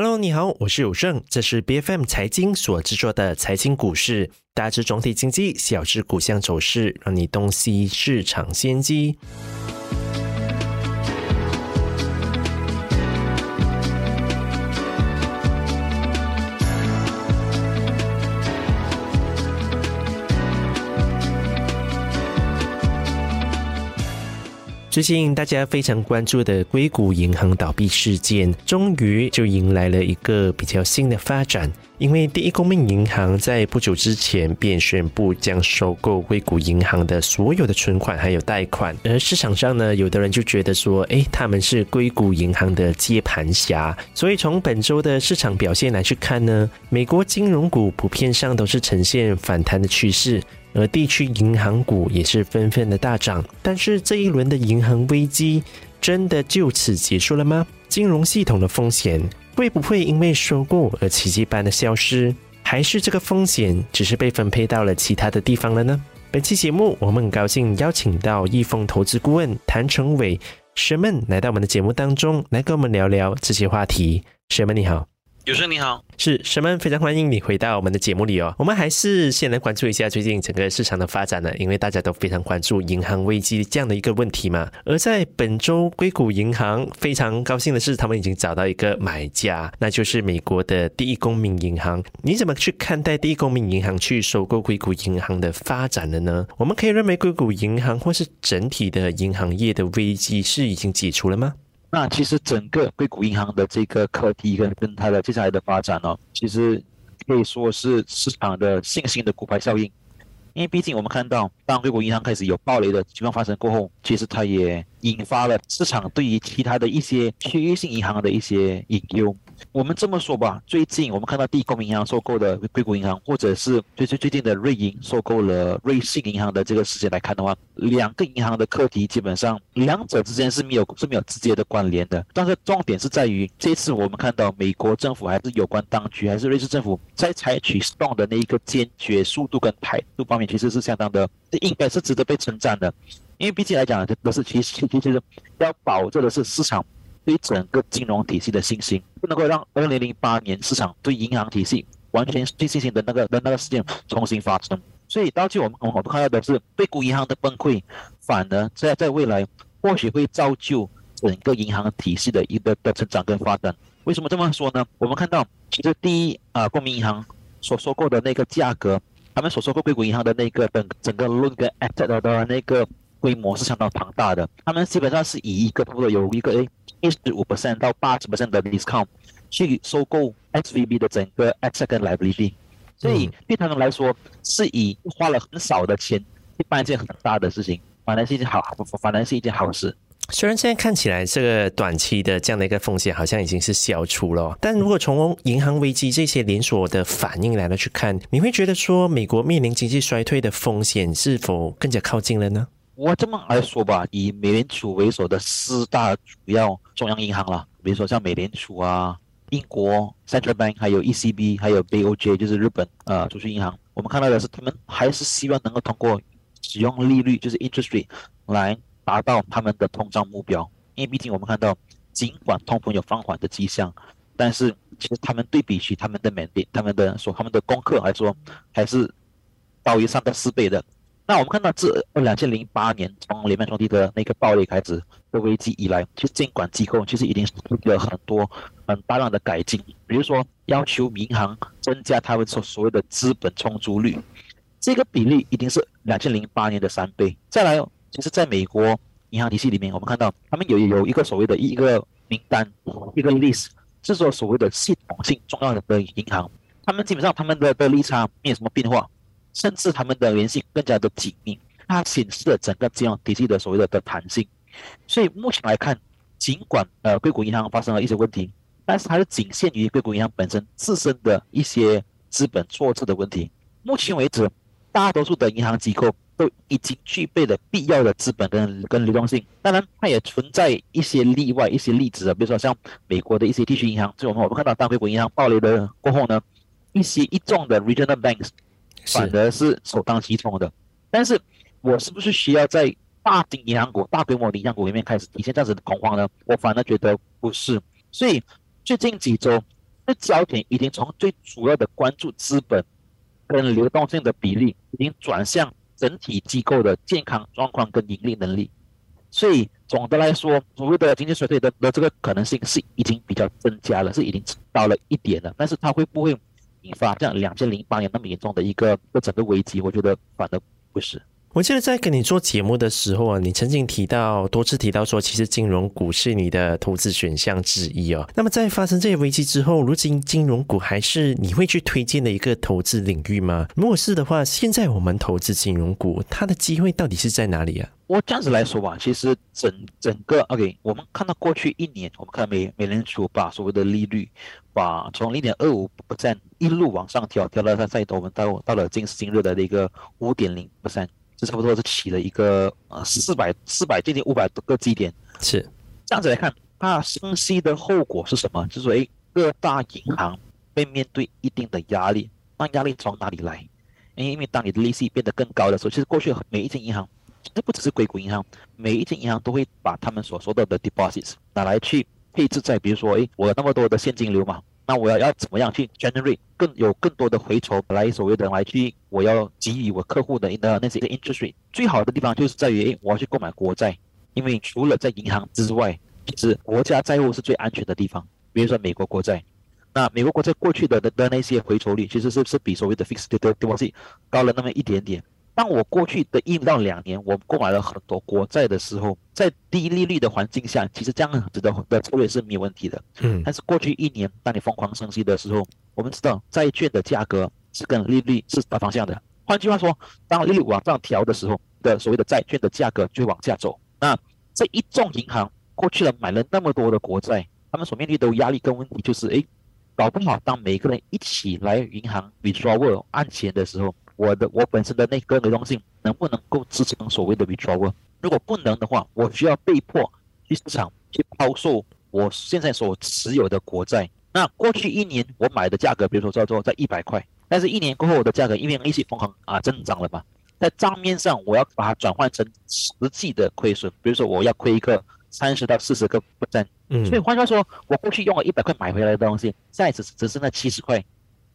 Hello，你好，我是有胜，这是 B F M 财经所制作的财经股市，大致总体经济，小至股向走势，让你洞悉市场先机。最近大家非常关注的硅谷银行倒闭事件，终于就迎来了一个比较新的发展。因为第一公民银行在不久之前便宣布将收购硅谷银行的所有的存款还有贷款，而市场上呢，有的人就觉得说，哎，他们是硅谷银行的接盘侠。所以从本周的市场表现来去看呢，美国金融股普遍上都是呈现反弹的趋势。而地区银行股也是纷纷的大涨，但是这一轮的银行危机真的就此结束了吗？金融系统的风险会不会因为收购而奇迹般的消失？还是这个风险只是被分配到了其他的地方了呢？本期节目我们很高兴邀请到易丰投资顾问谭成伟 Sherman 来到我们的节目当中，来跟我们聊聊这些话题。Sherman 你好。有生你好，是什么？非常欢迎你回到我们的节目里哦。我们还是先来关注一下最近整个市场的发展呢，因为大家都非常关注银行危机这样的一个问题嘛。而在本周，硅谷银行非常高兴的是，他们已经找到一个买家，那就是美国的第一公民银行。你怎么去看待第一公民银行去收购硅谷银行的发展的呢？我们可以认为硅谷银行或是整体的银行业的危机是已经解除了吗？那其实整个硅谷银行的这个课题跟跟它的接下来的发展呢，其实可以说是市场的信心的骨牌效应。因为毕竟我们看到，当硅谷银行开始有暴雷的情况发生过后，其实它也引发了市场对于其他的一些区域性银行的一些隐忧。我们这么说吧，最近我们看到第一公民银行收购的硅谷银行，或者是最最最近的瑞银收购了瑞信银行的这个事件来看的话，两个银行的课题基本上两者之间是没有是没有直接的关联的。但是重点是在于，这次我们看到美国政府还是有关当局还是瑞士政府在采取 strong 的那一个坚决速度跟态度方面，其实是相当的，应该是值得被称赞的。因为毕竟来讲，这都是其实其实要保证的是市场。对整个金融体系的信心，不能够让二零零八年市场对银行体系完全失去信心的那个的那个事件重新发生。所以，到最我们我们看到的是，硅谷银行的崩溃，反而在在未来或许会造就整个银行体系的一个的成长跟发展。为什么这么说呢？我们看到，其实第一啊，国民银行所收购的那个价格，他们所收购硅谷银行的那个整整个论跟 asset 的那个规模是相当庞大的。他们基本上是以一个差不多有一个诶。一十五 percent 到八十 percent 的 discount 去收购 XVB 的整个 asset 跟 liability，所以对他们来说是以花了很少的钱去办一件很大的事情，反而是一件好，反而是一件好事。虽然现在看起来这个短期的这样的一个风险好像已经是消除了，但如果从银行危机这些连锁的反应来了去看，你会觉得说美国面临经济衰退的风险是否更加靠近了呢？我这么来说吧，以美联储为首的四大主要中央银行了，比如说像美联储啊、英国 Central Bank，还有 ECB，还有 BOJ，就是日本呃储蓄银行。我们看到的是，他们还是希望能够通过使用利率，就是 interest rate，来达到他们的通胀目标。因为毕竟我们看到，尽管通膨有放缓的迹象，但是其实他们对比起他们的美他们的说他们的功课来说，还是高于三到四倍的。那我们看到自两千零八年从联邦兄弟的那个暴雷开始的危机以来，其实监管机构其实已经做了很多很大量的改进，比如说要求银行增加他们所所谓的资本充足率，这个比例已经是两千零八年的三倍。再来，其实在美国银行体系里面，我们看到他们有有一个所谓的一个名单，一个 list，是说所谓的系统性重要的银行，他们基本上他们的的利差没有什么变化。甚至他们的联系更加的紧密，它显示了整个金融体系的所谓的的弹性。所以目前来看，尽管呃硅谷银行发生了一些问题，但是还是仅限于硅谷银行本身自身的一些资本错置的问题。目前为止，大多数的银行机构都已经具备了必要的资本跟跟流动性。当然，它也存在一些例外、一些例子啊，比如说像美国的一些地区银行，就我们我们看到当硅谷银行暴雷的过后呢，一些一众的 regional banks。反而是首当其冲的，但是我是不是需要在大型银行股、大规模的银行股里面开始体现这样子的恐慌呢？我反而觉得不是。所以最近几周这焦点已经从最主要的关注资本跟流动性的比例，已经转向整体机构的健康状况跟盈利能力。所以总的来说，所谓的经济衰退的的这个可能性是已经比较增加了，是已经到了一点了。但是它会不会引发像两千零八年那么严重的一个个整个危机？我觉得反而不是。我记得在跟你做节目的时候啊，你曾经提到多次提到说，其实金融股是你的投资选项之一哦。那么在发生这些危机之后，如今金融股还是你会去推荐的一个投资领域吗？如果是的话，现在我们投资金融股，它的机会到底是在哪里啊？我这样子来说吧，其实整整个 OK，我们看到过去一年，我们看美美联储把所谓的利率，把从零点二五不占一路往上调，调到它再我们到到了今时今日的那个五点零不占。这差不多是起了一个呃四百四百接近五百多个基点，是这样子来看，它升息的后果是什么？就是说，哎，各大银行会面对一定的压力，那压力从哪里来？因为当你的利息变得更高的时候，其实过去每一间银行，这不只是硅谷银行，每一间银行都会把他们所收到的 deposits 拿来去配置在，比如说，哎，我有那么多的现金流嘛。那我要要怎么样去 generate 更有更多的回酬来所谓的来去我要给予我客户的的那些 interest rate 最好的地方就是在于哎我要去购买国债，因为除了在银行之外，其实国家债务是最安全的地方。比如说美国国债，那美国国债过去的的的那些回酬率其实是是比所谓的 fixed deposit 高了那么一点点。当我过去的一到两年，我购买了很多国债的时候，在低利率的环境下，其实这样子的的策略是没有问题的。嗯，但是过去一年，当你疯狂升息的时候，我们知道债券的价格是跟利率是反方向的。换句话说，当利率往上调的时候，的所谓的债券的价格就会往下走。那这一众银行过去了买了那么多的国债，他们所面对的压力跟问题就是：哎，搞不好当每个人一起来银行 withdraw 按钱的时候。我的我本身的那个流动性能不能够支撑所谓的 withdrawal？如果不能的话，我需要被迫去市场去抛售我现在所持有的国债。那过去一年我买的价格，比如说叫做在一百块，但是一年过后我的价格因为利息疯狂啊增长了嘛，在账面上我要把它转换成实际的亏损，比如说我要亏一个三十到四十个不占。嗯，所以换句话说，我过去用了一百块买回来的东西，现在只只剩那七十块。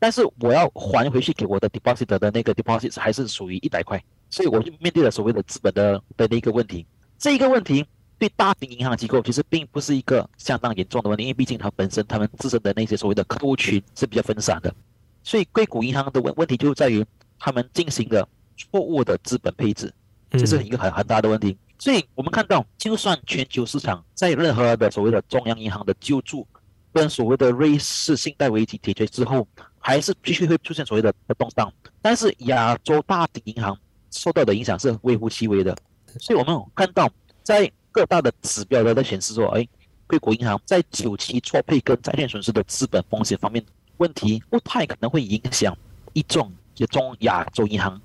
但是我要还回去给我的 deposit 的那个 deposit 还是属于一百块，所以我就面对了所谓的资本的的那个问题。这一个问题对大型银行机构其实并不是一个相当严重的问题，因为毕竟它本身他们自身的那些所谓的客户群是比较分散的。所以硅谷银行的问问题就在于他们进行了错误的资本配置，这是一个很很大的问题。所以我们看到，就算全球市场在任何的所谓的中央银行的救助跟所谓的瑞士信贷危机解决之后，还是继续会出现所谓的动荡，但是亚洲大的银行受到的影响是微乎其微的，所以我们看到在各大的指标都在显示说，哎，硅谷银行在久期错配跟债券损失的资本风险方面问题不太可能会影响一众一中亚洲银行，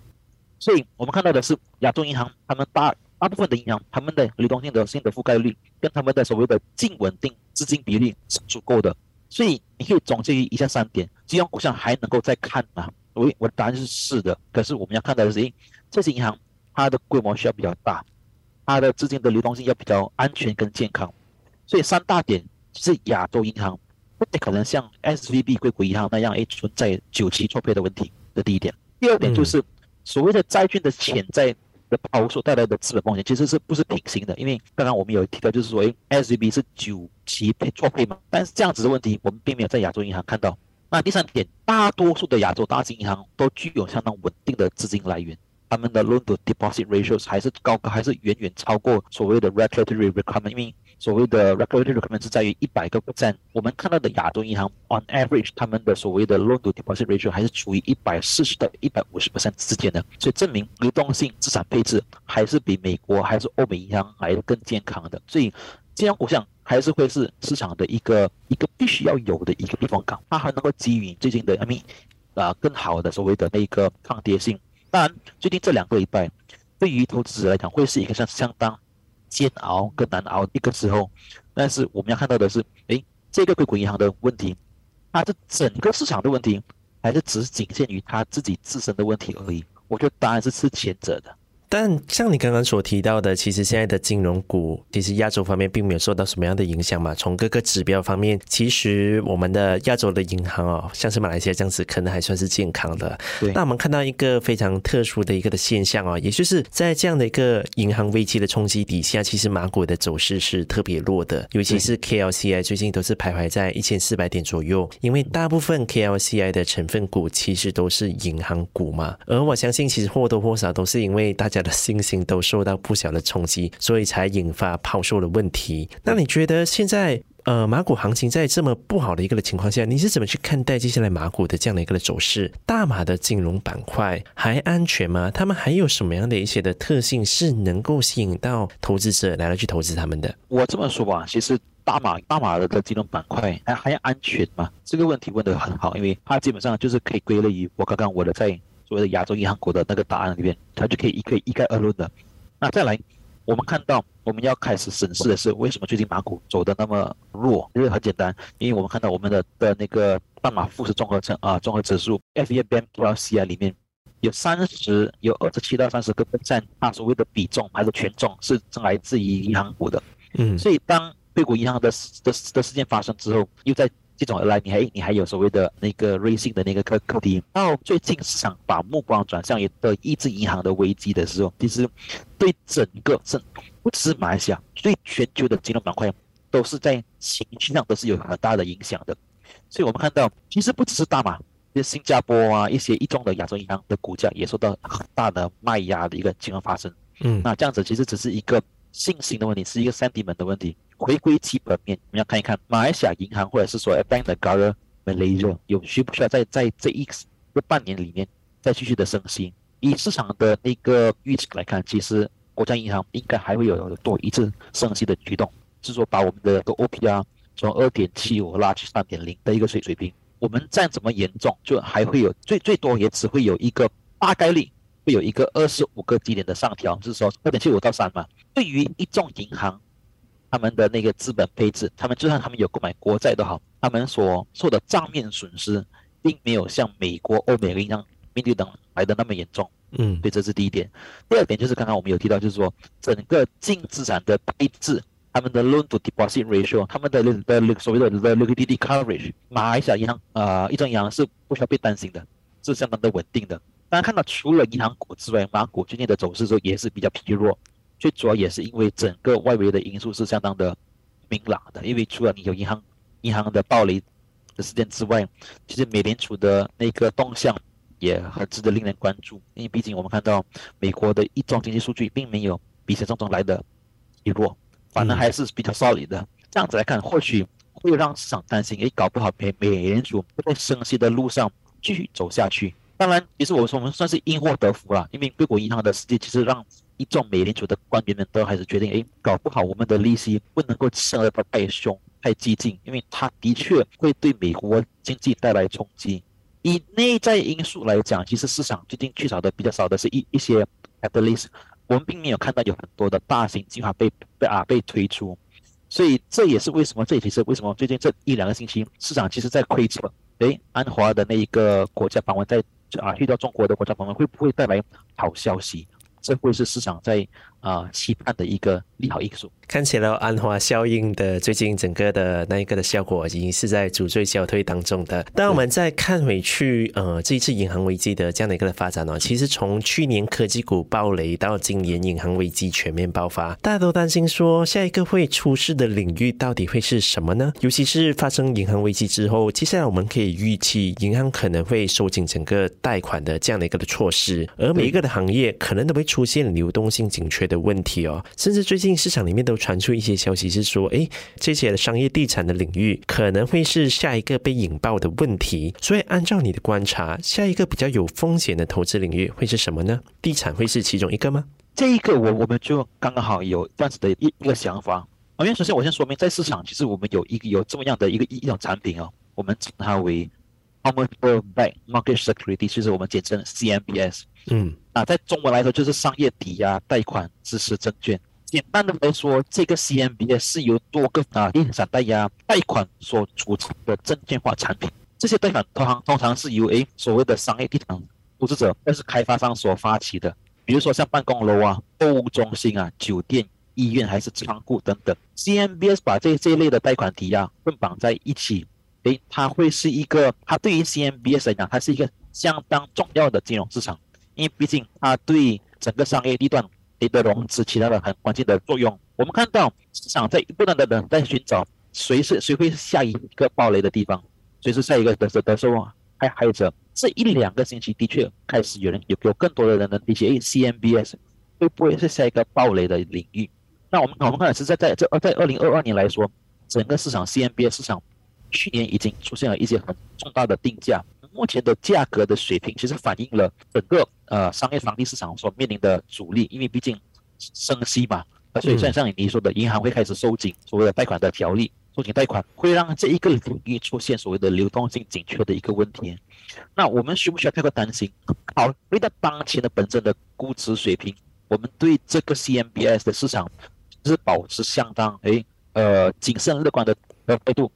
所以我们看到的是亚洲银行他们大大部分的银行他们的流动性的性的覆盖率跟他们的所谓的净稳定资金比例是足够的。所以你可以总结一下三点：金融股像还能够再看吗？我我的答案是是的。可是我们要看到的是，这些银行它的规模需要比较大，它的资金的流动性要比较安全跟健康。所以三大点是亚洲银行不可能像 S V B 硅谷银行那样哎存在久期错配的问题这第一点。第二点就是所谓的债券的潜在。的抛售带来的资本风险其实是不是平行的？因为刚刚我们有提到，就是说，哎，S V B 是九期配错配嘛？但是这样子的问题，我们并没有在亚洲银行看到。那第三点，大多数的亚洲大型银行都具有相当稳定的资金来源。他们的 loan to deposit ratios 还是高高，还是远远超过所谓的 regulatory requirement。因为所谓的 regulatory requirement 是在于一百个 percent，我们看到的亚洲银行 on average 他们的所谓的 loan to deposit ratio 还是处于一百四十到一百五十 percent 之间的，所以证明流动性资产配置还是比美国还是欧美银行来的更健康的。所以金融股项还是会是市场的一个一个必须要有的一个避风港，它还能够给予最近的 I mean 啊更好的所谓的那个抗跌性。当然，最近这两个礼拜，对于投资者来讲，会是一个相相当煎熬跟难熬一个时候。但是我们要看到的是，诶，这个硅谷银行的问题，它是整个市场的问题，还是只仅限于它自己自身的问题而已？我觉得答案是是前者的。但像你刚刚所提到的，其实现在的金融股，其实亚洲方面并没有受到什么样的影响嘛。从各个指标方面，其实我们的亚洲的银行哦，像是马来西亚这样子，可能还算是健康的。那我们看到一个非常特殊的一个的现象哦，也就是在这样的一个银行危机的冲击底下，其实马股的走势是特别弱的，尤其是 KLCI 最近都是徘徊在一千四百点左右，因为大部分 KLCI 的成分股其实都是银行股嘛。而我相信，其实或多或少都是因为大家。的信心都受到不小的冲击，所以才引发抛售的问题。那你觉得现在呃马股行情在这么不好的一个的情况下，你是怎么去看待接下来马股的这样的一个的走势？大马的金融板块还安全吗？他们还有什么样的一些的特性是能够吸引到投资者来了去投资他们的？我这么说吧，其实大马大马的的金融板块还还安全吗？这个问题问得很好，因为它基本上就是可以归类于我刚刚我的在。所谓的亚洲银行股的那个答案里面，它就可以一可以一概而论的。那再来，我们看到我们要开始审视的是为什么最近马股走的那么弱？因为很简单，因为我们看到我们的的那个半马富时综合成啊综合指数 F E M T L C I 里面有三十有二十七到三十个占它所谓的比重还是权重是来自于银行股的。嗯，所以当硅谷银行的的的事件发生之后，又在这种而来，你还你还有所谓的那个瑞信的那个课课题。到最近市场把目光转向于的一支银行的危机的时候，其实对整个整不只是马来西亚，对全球的金融板块都是在情绪上都是有很大的影响的。所以我们看到，其实不只是大马，一些新加坡啊，一些一众的亚洲银行的股价也受到很大的卖压的一个情况发生。嗯，那这样子其实只是一个信心的问题，是一个 sentiment 的问题。回归基本面，我们要看一看马来西亚银行或者是说 Bank Negara Malaysia 有需不需要在在这一个半年里面再继续的升息？以市场的那个预期来看，其实国家银行应该还会有多一次升息的举动，是说把我们的个 OPR 从二点七五拉去三点零的一个水水平。我们再怎么严重，就还会有最最多也只会有一个大概率会有一个二十五个基点的上调，就是说二点七五到三嘛。对于一众银行。他们的那个资本配置，他们就算他们有购买国债都好，他们所受的账面损失，并没有像美国、欧美银行面对等来的那么严重。嗯，对，这是第一点。第二点就是刚刚我们有提到，就是说整个净资产的配置，他们的 loan to deposit ratio，他们的的所谓的 liquidity coverage，马来西亚银行啊，一种银行是不需要被担心的，是相当的稳定的。大家看到，除了银行股之外，马股最近的走势候也是比较疲弱。最主要也是因为整个外围的因素是相当的明朗的，因为除了你有银行银行的暴雷的事件之外，其实美联储的那个动向也很值得令人关注。因为毕竟我们看到美国的一种经济数据并没有比想象中来的低弱，反而还是比较 solid 的。这样子来看，或许会让市场担心，诶，搞不好美美联储会在升息的路上继续走下去。当然，其实我说我们算是因祸得福了，因为硅谷银行的事件其实让。一众美联储的官员们都还是决定，哎，搞不好我们的利息不能够升得太凶、太激进，因为它的确会对美国经济带来冲击。以内在因素来讲，其实市场最近缺少的比较少的是一一些 at least，我们并没有看到有很多的大型计划被被啊被推出，所以这也是为什么这其实为什么最近这一两个星期市场其实在窥测，哎，安华的那一个国家访问在啊遇到中国的国家访问会不会带来好消息？这会是市场在啊期盼的一个利好因素。看起来安华效应的最近整个的那一个的效果已经是在逐渐消退当中的。当我们再看回去，呃，这一次银行危机的这样的一个的发展呢，其实从去年科技股暴雷到今年银行危机全面爆发，大家都担心说下一个会出事的领域到底会是什么呢？尤其是发生银行危机之后，接下来我们可以预期银行可能会收紧整个贷款的这样的一个的措施，而每一个的行业可能都会出现流动性紧缺的问题哦，甚至最近市场里面都。传出一些消息是说，哎，这些商业地产的领域可能会是下一个被引爆的问题。所以，按照你的观察，下一个比较有风险的投资领域会是什么呢？地产会是其中一个吗？这一个，我我们就刚刚好有这样子的一一个想法。因为首先我先说明，在市场其实我们有一个有这么样的一个一种产品哦，我们称它为 Commercial Bank market Security，就是我们简称 CMBS。嗯，啊，在中文来说就是商业抵押贷款支持证券。简单的来说，这个 CMBS 是由多个啊地产贷押贷款所组成的证券化产品。这些贷款通常通常是由诶所谓的商业地产投资者或是开发商所发起的。比如说像办公楼啊、购物中心啊、酒店、医院还是仓库等等，CMBS 把这这一类的贷款抵押捆绑在一起，诶，它会是一个，它对于 CMBS 来讲，它是一个相当重要的金融市场，因为毕竟它对整个商业地段的融资起到了很关键的作用。我们看到市场在不断的等在寻找谁是谁会下一个暴雷的地方，谁是下一个得得得受害害者。这一两个星期的确开始有人有有更多的人能理解，，CMBS 会不会是下一个暴雷的领域？那我们我们看是在在这在二零二二年来说，整个市场 CMBS 市场去年已经出现了一些很重大的定价，目前的价格的水平其实反映了整个呃商业房地市场所面临的阻力，因为毕竟升息嘛，所以像像你说的，银行会开始收紧所谓的贷款的条例。收紧贷款会让这一个领域出现所谓的流动性紧缺的一个问题。那我们需不需要太过担心？考虑到当前的本身的估值水平，我们对这个 CMBS 的市场是保持相当诶呃谨慎乐观的呃态度。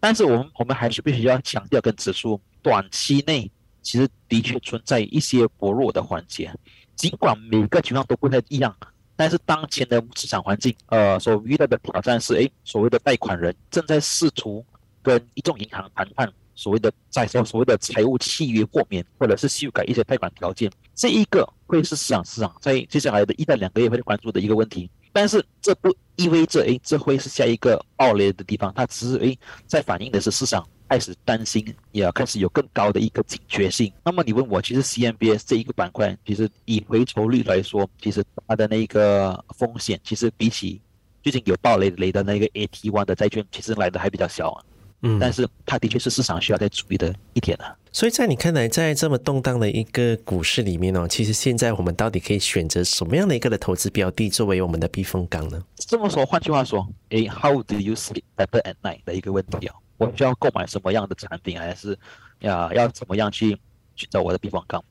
但是我们我们还是必须要强调跟指出，短期内其实的确存在一些薄弱的环节，尽管每个情况都不太一样。但是当前的市场环境，呃，所遇到的挑战是，哎，所谓的贷款人正在试图跟一众银行谈判，所谓的在说所谓的财务契约豁免，或者是修改一些贷款条件，这一个会是市场市场在接下来的一到两个月会关注的一个问题。但是这不意味着，哎，这会是下一个暴雷的地方，它只是，哎，在反映的是市场。开始担心，也要开始有更高的一个警觉性。那么你问我，其实 CMBS 这一个板块，其实以回酬率来说，其实它的那个风险，其实比起最近有暴雷雷的那个 AT1 的债券，其实来的还比较小啊。嗯，但是它的确是市场需要再注意的一点啊。所以在你看来，在这么动荡的一个股市里面哦，其实现在我们到底可以选择什么样的一个的投资标的作为我们的避风港呢？这么说，换句话说，诶，How do you sleep better at night 的一个问题哦。我需要购买什么样的产品，还是呀要怎么样去寻找我的避风港？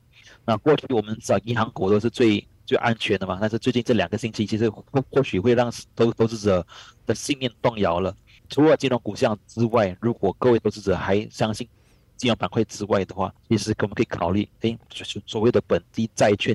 那过去我们找银行股都是最最安全的嘛，但是最近这两个星期，其实或或许会让投投资者的信念动摇了。除了金融股项之外，如果各位投资者还相信金融板块之外的话，其实我们可以考虑，哎，所所谓的本地债券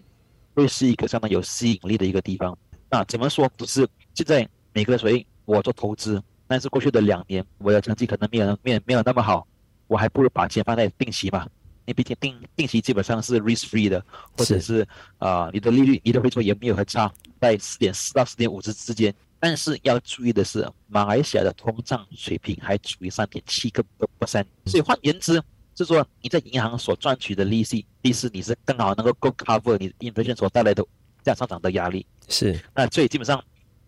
会是一个相当有吸引力的一个地方。那怎么说？不是现在每个人说，哎，我做投资。但是过去的两年，我的成绩可能没有没有没有那么好，我还不如把钱放在定期吧。因为毕竟定定期基本上是 risk free 的，或者是啊，你的利率、你的回报也没有很差，在四点四到四点五之之间。但是要注意的是，马来西亚的通胀水平还处于三点七个 percent，所以换言之，是说你在银行所赚取的利息，利息你是刚好能够够 cover 你 inflation 所带来的价上涨的压力。是，那所以基本上。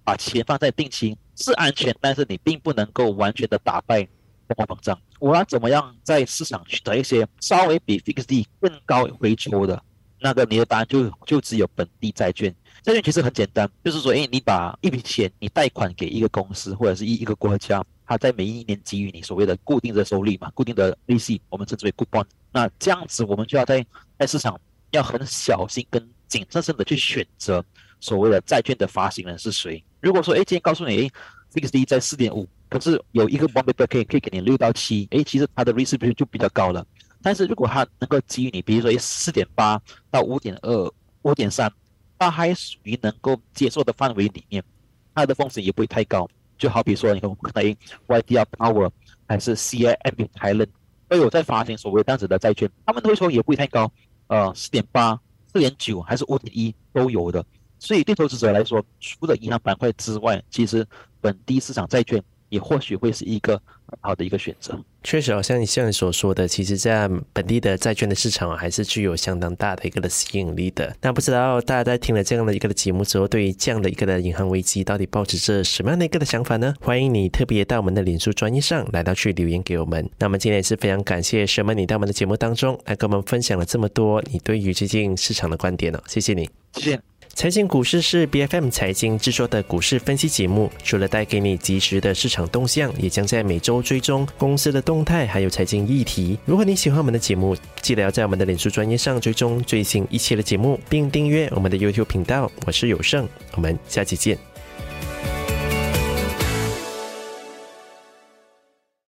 把钱放在定期是安全，但是你并不能够完全的打败通货膨胀。我要怎么样在市场取得一些稍微比 fixed 更高回抽的？那个你的答案就就只有本地债券。债券其实很简单，就是说，哎，你把一笔钱你贷款给一个公司或者是一一个国家，它在每一年给予你所谓的固定的收益嘛，固定的利息，我们称之为 coupon。那这样子，我们就要在在市场要很小心跟谨慎的去选择所谓的债券的发行人是谁。如果说，哎，今天告诉你，哎，fixed 在四点五，可是有一个 bond paper 可以可以给你六到七，哎，其实它的 risk 就比较高了。但是如果它能够给予你，比如说，哎，四点八到五点二、五点三，它还属于能够接受的范围里面，它的风险也不会太高。就好比说，你看我们，可能 YDR Power 还是 CIM Thailand 都有在发行所谓这样子的债券，他们的回酬也不会太高，呃，四点八、四点九还是五点一都有的。所以对投资者来说，除了银行板块之外，其实本地市场债券也或许会是一个很好的一个选择。确实，好像你像你所说的，其实在本地的债券的市场还是具有相当大的一个的吸引力的。那不知道大家在听了这样的一个的节目之后，对于这样的一个的银行危机，到底抱持着什么样的一个的想法呢？欢迎你特别到我们的脸书专业上来到去留言给我们。那么今天也是非常感谢什么你到我们的节目当中来跟我们分享了这么多你对于最近市场的观点呢？谢谢你，谢谢。财经股市是 B F M 财经制作的股市分析节目，除了带给你及时的市场动向，也将在每周追踪公司的动态，还有财经议题。如果你喜欢我们的节目，记得要在我们的脸书专业上追踪最新一期的节目，并订阅我们的 YouTube 频道。我是有胜，我们下期见。